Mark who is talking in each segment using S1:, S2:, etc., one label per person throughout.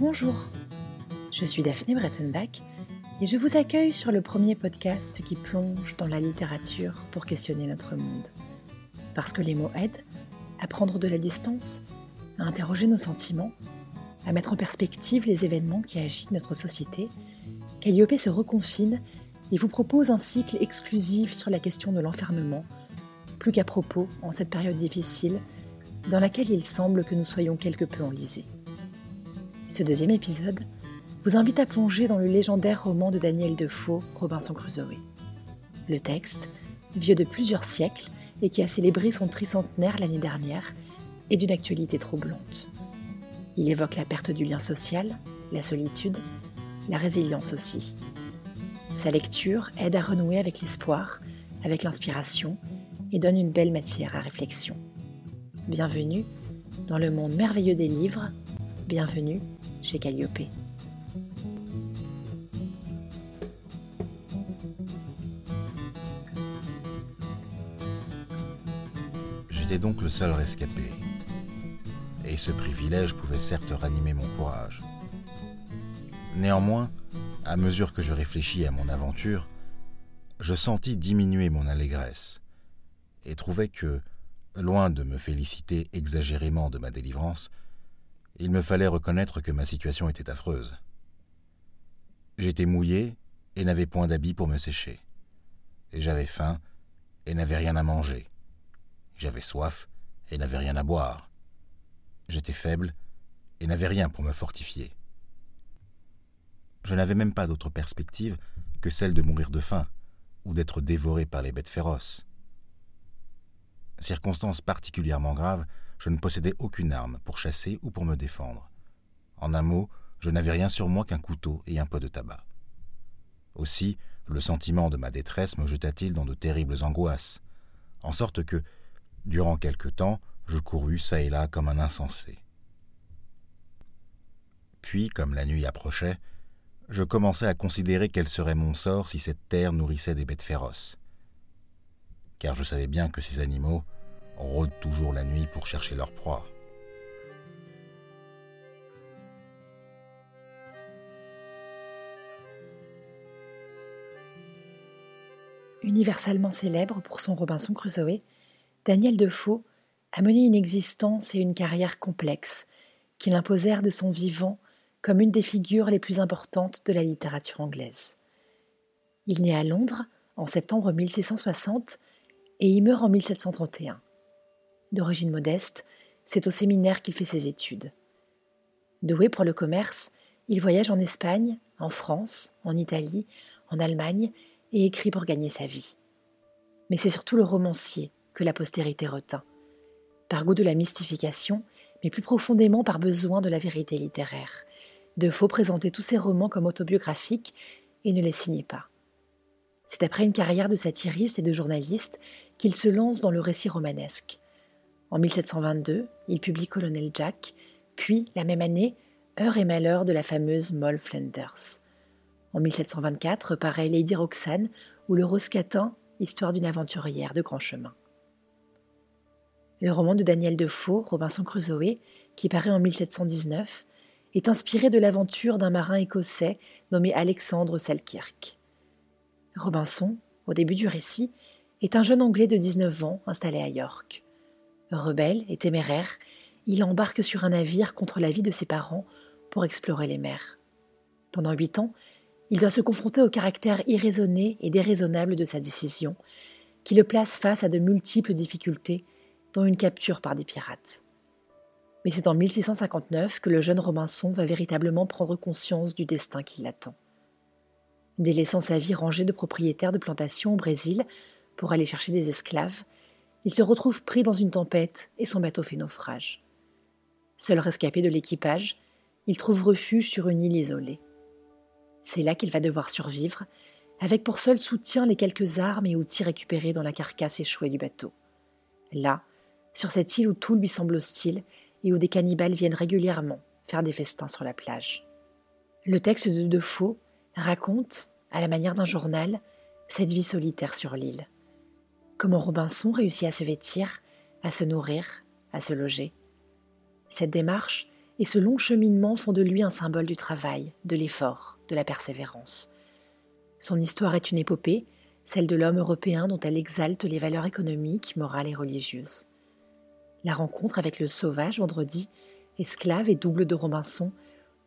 S1: Bonjour, je suis Daphné Brettenbach et je vous accueille sur le premier podcast qui plonge dans la littérature pour questionner notre monde. Parce que les mots aident à prendre de la distance, à interroger nos sentiments, à mettre en perspective les événements qui agitent notre société, Calliope se reconfine et vous propose un cycle exclusif sur la question de l'enfermement, plus qu'à propos en cette période difficile dans laquelle il semble que nous soyons quelque peu enlisés. Ce deuxième épisode vous invite à plonger dans le légendaire roman de Daniel Defoe, Robinson Crusoe. Le texte, vieux de plusieurs siècles et qui a célébré son tricentenaire l'année dernière, est d'une actualité troublante. Il évoque la perte du lien social, la solitude, la résilience aussi. Sa lecture aide à renouer avec l'espoir, avec l'inspiration et donne une belle matière à réflexion. Bienvenue dans le monde merveilleux des livres, bienvenue chez Calliope.
S2: J'étais donc le seul rescapé. Et ce privilège pouvait certes ranimer mon courage. Néanmoins, à mesure que je réfléchis à mon aventure, je sentis diminuer mon allégresse et trouvais que, loin de me féliciter exagérément de ma délivrance, il me fallait reconnaître que ma situation était affreuse. J'étais mouillé et n'avais point d'habit pour me sécher. J'avais faim et n'avais rien à manger. J'avais soif et n'avais rien à boire. J'étais faible et n'avais rien pour me fortifier. Je n'avais même pas d'autre perspective que celle de mourir de faim ou d'être dévoré par les bêtes féroces. Circonstance particulièrement grave, je ne possédais aucune arme pour chasser ou pour me défendre. En un mot, je n'avais rien sur moi qu'un couteau et un pot de tabac. Aussi, le sentiment de ma détresse me jeta-t-il dans de terribles angoisses, en sorte que, durant quelque temps, je courus çà et là comme un insensé. Puis, comme la nuit approchait, je commençai à considérer quel serait mon sort si cette terre nourrissait des bêtes féroces. Car je savais bien que ces animaux, rôdent toujours la nuit pour chercher leur proie.
S1: Universellement célèbre pour son Robinson Crusoe, Daniel Defoe a mené une existence et une carrière complexes qui l'imposèrent de son vivant comme une des figures les plus importantes de la littérature anglaise. Il naît à Londres en septembre 1660 et y meurt en 1731. D'origine modeste, c'est au séminaire qu'il fait ses études. Doué pour le commerce, il voyage en Espagne, en France, en Italie, en Allemagne et écrit pour gagner sa vie. Mais c'est surtout le romancier que la postérité retint, par goût de la mystification, mais plus profondément par besoin de la vérité littéraire. Defoe présentait tous ses romans comme autobiographiques et ne les signait pas. C'est après une carrière de satiriste et de journaliste qu'il se lance dans le récit romanesque. En 1722, il publie Colonel Jack, puis, la même année, Heure et malheur de la fameuse Moll Flanders. En 1724 paraît Lady Roxane ou Le Roscatin, histoire d'une aventurière de grand chemin. Le roman de Daniel Defoe, Robinson Crusoe, qui paraît en 1719, est inspiré de l'aventure d'un marin écossais nommé Alexandre Selkirk. Robinson, au début du récit, est un jeune Anglais de 19 ans installé à York. Rebelle et téméraire, il embarque sur un navire contre l'avis de ses parents pour explorer les mers. Pendant huit ans, il doit se confronter au caractère irraisonné et déraisonnable de sa décision, qui le place face à de multiples difficultés, dont une capture par des pirates. Mais c'est en 1659 que le jeune Robinson va véritablement prendre conscience du destin qui l'attend. Délaissant sa vie rangée de propriétaires de plantations au Brésil pour aller chercher des esclaves, il se retrouve pris dans une tempête et son bateau fait naufrage. Seul rescapé de l'équipage, il trouve refuge sur une île isolée. C'est là qu'il va devoir survivre, avec pour seul soutien les quelques armes et outils récupérés dans la carcasse échouée du bateau. Là, sur cette île où tout lui semble hostile et où des cannibales viennent régulièrement faire des festins sur la plage. Le texte de Defoe raconte, à la manière d'un journal, cette vie solitaire sur l'île. Comment Robinson réussit à se vêtir, à se nourrir, à se loger. Cette démarche et ce long cheminement font de lui un symbole du travail, de l'effort, de la persévérance. Son histoire est une épopée, celle de l'homme européen dont elle exalte les valeurs économiques, morales et religieuses. La rencontre avec le sauvage vendredi, esclave et double de Robinson,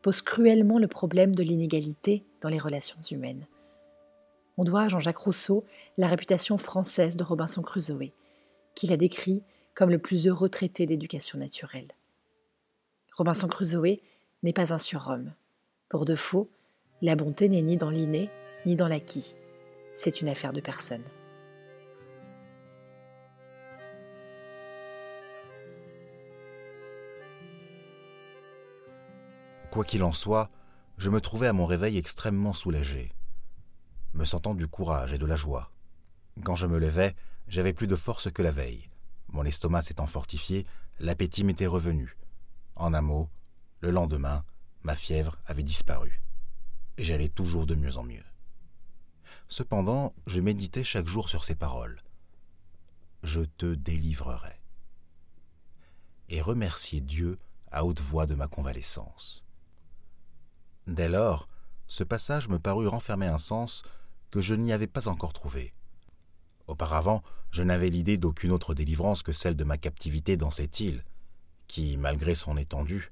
S1: pose cruellement le problème de l'inégalité dans les relations humaines. On doit à Jean-Jacques Rousseau la réputation française de Robinson Crusoe, qu'il a décrit comme le plus heureux traité d'éducation naturelle. Robinson Crusoe n'est pas un surhomme. Pour de faux, la bonté n'est ni dans l'inné ni dans l'acquis. C'est une affaire de personne.
S2: Quoi qu'il en soit, je me trouvais à mon réveil extrêmement soulagé, me sentant du courage et de la joie. Quand je me levais, j'avais plus de force que la veille. Mon estomac s'étant fortifié, l'appétit m'était revenu. En un mot, le lendemain, ma fièvre avait disparu. Et j'allais toujours de mieux en mieux. Cependant, je méditais chaque jour sur ces paroles. Je te délivrerai. Et remercier Dieu à haute voix de ma convalescence. Dès lors, ce passage me parut renfermer un sens que je n'y avais pas encore trouvé. Auparavant, je n'avais l'idée d'aucune autre délivrance que celle de ma captivité dans cette île, qui, malgré son étendue,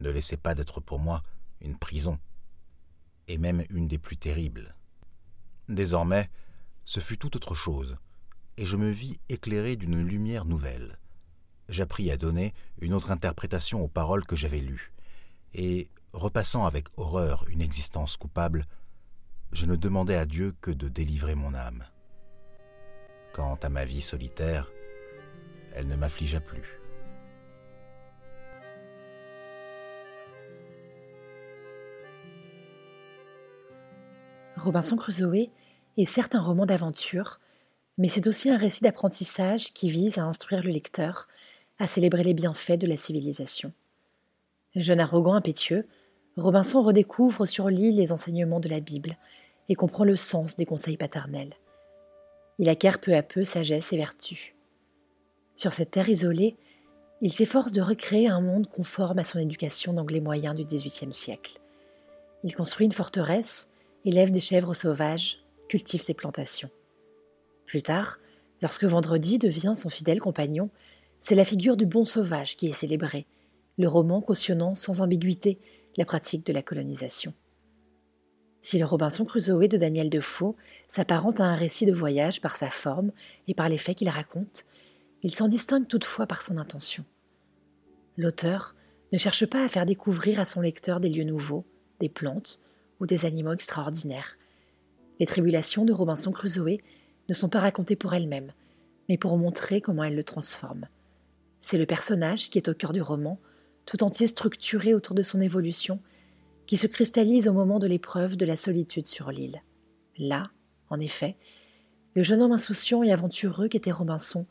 S2: ne laissait pas d'être pour moi une prison, et même une des plus terribles. Désormais, ce fut tout autre chose, et je me vis éclairé d'une lumière nouvelle. J'appris à donner une autre interprétation aux paroles que j'avais lues, et repassant avec horreur une existence coupable, je ne demandais à Dieu que de délivrer mon âme. Quant à ma vie solitaire, elle ne m'affligea plus.
S1: Robinson Crusoe est certes un roman d'aventure, mais c'est aussi un récit d'apprentissage qui vise à instruire le lecteur, à célébrer les bienfaits de la civilisation. Jeune arrogant impétueux, Robinson redécouvre sur l'île les enseignements de la Bible et comprend le sens des conseils paternels. Il acquiert peu à peu sagesse et vertu. Sur cette terre isolée, il s'efforce de recréer un monde conforme à son éducation d'anglais moyen du XVIIIe siècle. Il construit une forteresse, élève des chèvres sauvages, cultive ses plantations. Plus tard, lorsque Vendredi devient son fidèle compagnon, c'est la figure du bon sauvage qui est célébrée, le roman cautionnant sans ambiguïté la pratique de la colonisation. Si le Robinson Crusoe de Daniel Defoe s'apparente à un récit de voyage par sa forme et par les faits qu'il raconte, il s'en distingue toutefois par son intention. L'auteur ne cherche pas à faire découvrir à son lecteur des lieux nouveaux, des plantes ou des animaux extraordinaires. Les tribulations de Robinson Crusoe ne sont pas racontées pour elles-mêmes, mais pour montrer comment elles le transforment. C'est le personnage qui est au cœur du roman, tout entier structuré autour de son évolution, qui se cristallise au moment de l'épreuve de la solitude sur l'île. Là, en effet, le jeune homme insouciant et aventureux qu'était Robinson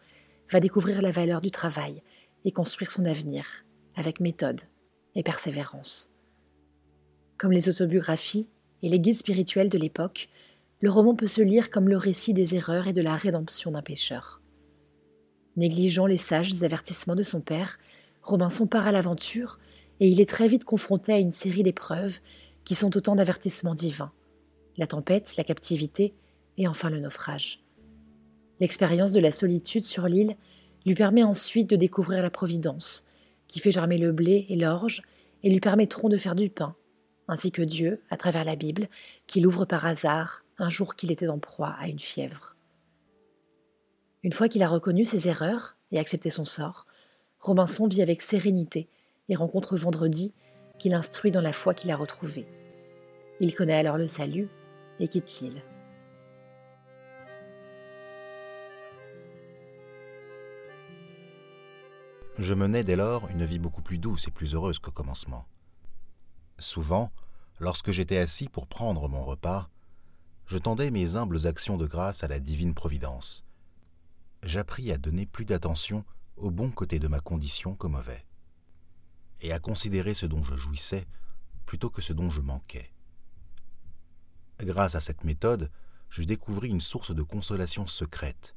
S1: va découvrir la valeur du travail et construire son avenir avec méthode et persévérance. Comme les autobiographies et les guides spirituels de l'époque, le roman peut se lire comme le récit des erreurs et de la rédemption d'un pécheur. Négligeant les sages avertissements de son père, Robinson part à l'aventure et il est très vite confronté à une série d'épreuves qui sont autant d'avertissements divins. La tempête, la captivité et enfin le naufrage. L'expérience de la solitude sur l'île lui permet ensuite de découvrir la Providence, qui fait germer le blé et l'orge et lui permettront de faire du pain, ainsi que Dieu, à travers la Bible, qu'il ouvre par hasard un jour qu'il était en proie à une fièvre. Une fois qu'il a reconnu ses erreurs et accepté son sort, Robinson vit avec sérénité et rencontre Vendredi, qu'il instruit dans la foi qu'il a retrouvée. Il connaît alors le salut et quitte l'île.
S2: Je menais dès lors une vie beaucoup plus douce et plus heureuse qu'au commencement. Souvent, lorsque j'étais assis pour prendre mon repas, je tendais mes humbles actions de grâce à la divine Providence. J'appris à donner plus d'attention au bon côté de ma condition qu'au mauvais, et à considérer ce dont je jouissais plutôt que ce dont je manquais. Grâce à cette méthode, je découvris une source de consolation secrète.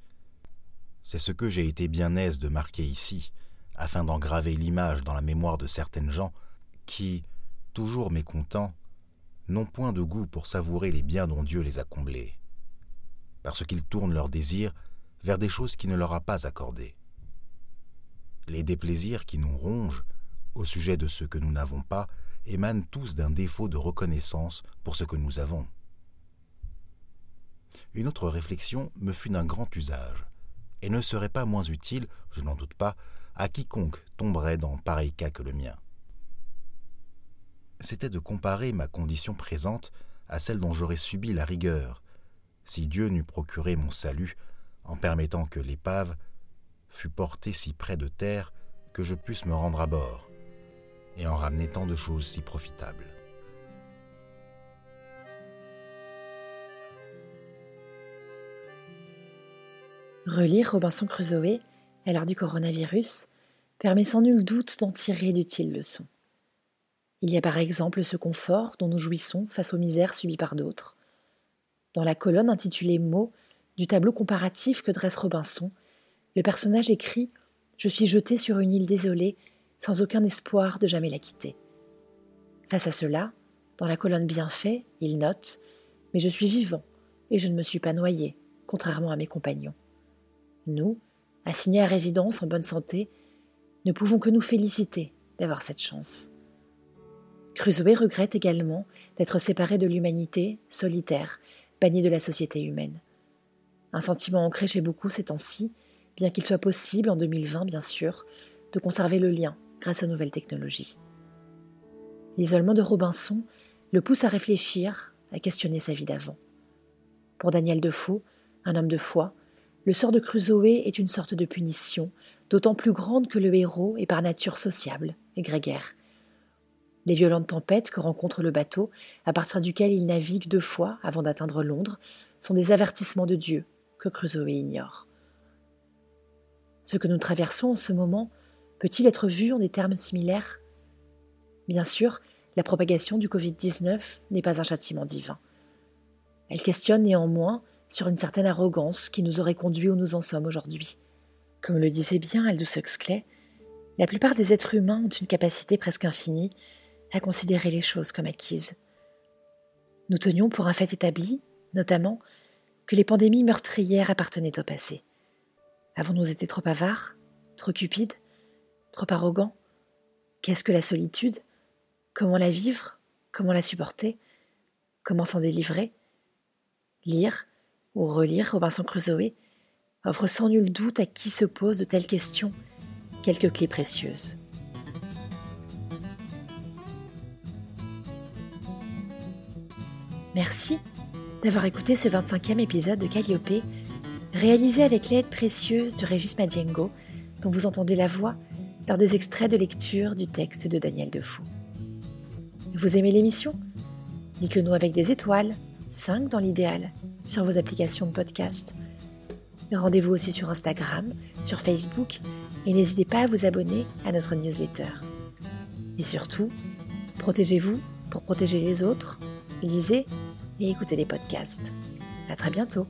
S2: C'est ce que j'ai été bien aise de marquer ici, afin d'en graver l'image dans la mémoire de certaines gens qui, toujours mécontents, n'ont point de goût pour savourer les biens dont Dieu les a comblés, parce qu'ils tournent leurs désirs vers des choses qui ne leur a pas accordées. Les déplaisirs qui nous rongent au sujet de ce que nous n'avons pas émanent tous d'un défaut de reconnaissance pour ce que nous avons. Une autre réflexion me fut d'un grand usage, et ne serait pas moins utile, je n'en doute pas, à quiconque tomberait dans pareil cas que le mien. C'était de comparer ma condition présente à celle dont j'aurais subi la rigueur, si Dieu n'eût procuré mon salut en permettant que l'épave fût portée si près de terre que je pusse me rendre à bord, et en ramener tant de choses si profitables.
S1: Relire Robinson Crusoe à l'heure du coronavirus permet sans nul doute d'en tirer d'utiles leçons. Il y a par exemple ce confort dont nous jouissons face aux misères subies par d'autres. Dans la colonne intitulée Mots du tableau comparatif que dresse Robinson, le personnage écrit Je suis jeté sur une île désolée, sans aucun espoir de jamais la quitter. Face à cela, dans la colonne Bienfait, il note Mais je suis vivant, et je ne me suis pas noyé, contrairement à mes compagnons. Nous, assignés à résidence en bonne santé, ne pouvons que nous féliciter d'avoir cette chance. Crusoe regrette également d'être séparé de l'humanité, solitaire, banni de la société humaine. Un sentiment ancré chez beaucoup ces temps-ci, bien qu'il soit possible, en 2020 bien sûr, de conserver le lien grâce aux nouvelles technologies. L'isolement de Robinson le pousse à réfléchir, à questionner sa vie d'avant. Pour Daniel Defoe, un homme de foi, le sort de Crusoe est une sorte de punition, d'autant plus grande que le héros est par nature sociable et grégaire. Les violentes tempêtes que rencontre le bateau, à partir duquel il navigue deux fois avant d'atteindre Londres, sont des avertissements de Dieu que Crusoe ignore. Ce que nous traversons en ce moment peut-il être vu en des termes similaires? Bien sûr, la propagation du Covid-19 n'est pas un châtiment divin. Elle questionne néanmoins sur une certaine arrogance qui nous aurait conduit où nous en sommes aujourd'hui. Comme le disait bien Aldous Huxley, la plupart des êtres humains ont une capacité presque infinie à considérer les choses comme acquises. Nous tenions pour un fait établi, notamment, que les pandémies meurtrières appartenaient au passé. Avons-nous été trop avares, trop cupides, trop arrogants? Qu'est-ce que la solitude? Comment la vivre? Comment la supporter? Comment s'en délivrer? Lire, ou relire Robinson Crusoe offre sans nul doute à qui se pose de telles questions quelques clés précieuses. Merci d'avoir écouté ce 25e épisode de Calliope, réalisé avec l'aide précieuse de Régis Madiengo, dont vous entendez la voix lors des extraits de lecture du texte de Daniel Defoe. Vous aimez l'émission? Dites-le nous avec des étoiles, 5 dans l'idéal, sur vos applications de podcast. Rendez-vous aussi sur Instagram, sur Facebook et n'hésitez pas à vous abonner à notre newsletter. Et surtout, protégez-vous pour protéger les autres, lisez et écoutez des podcasts. À très bientôt!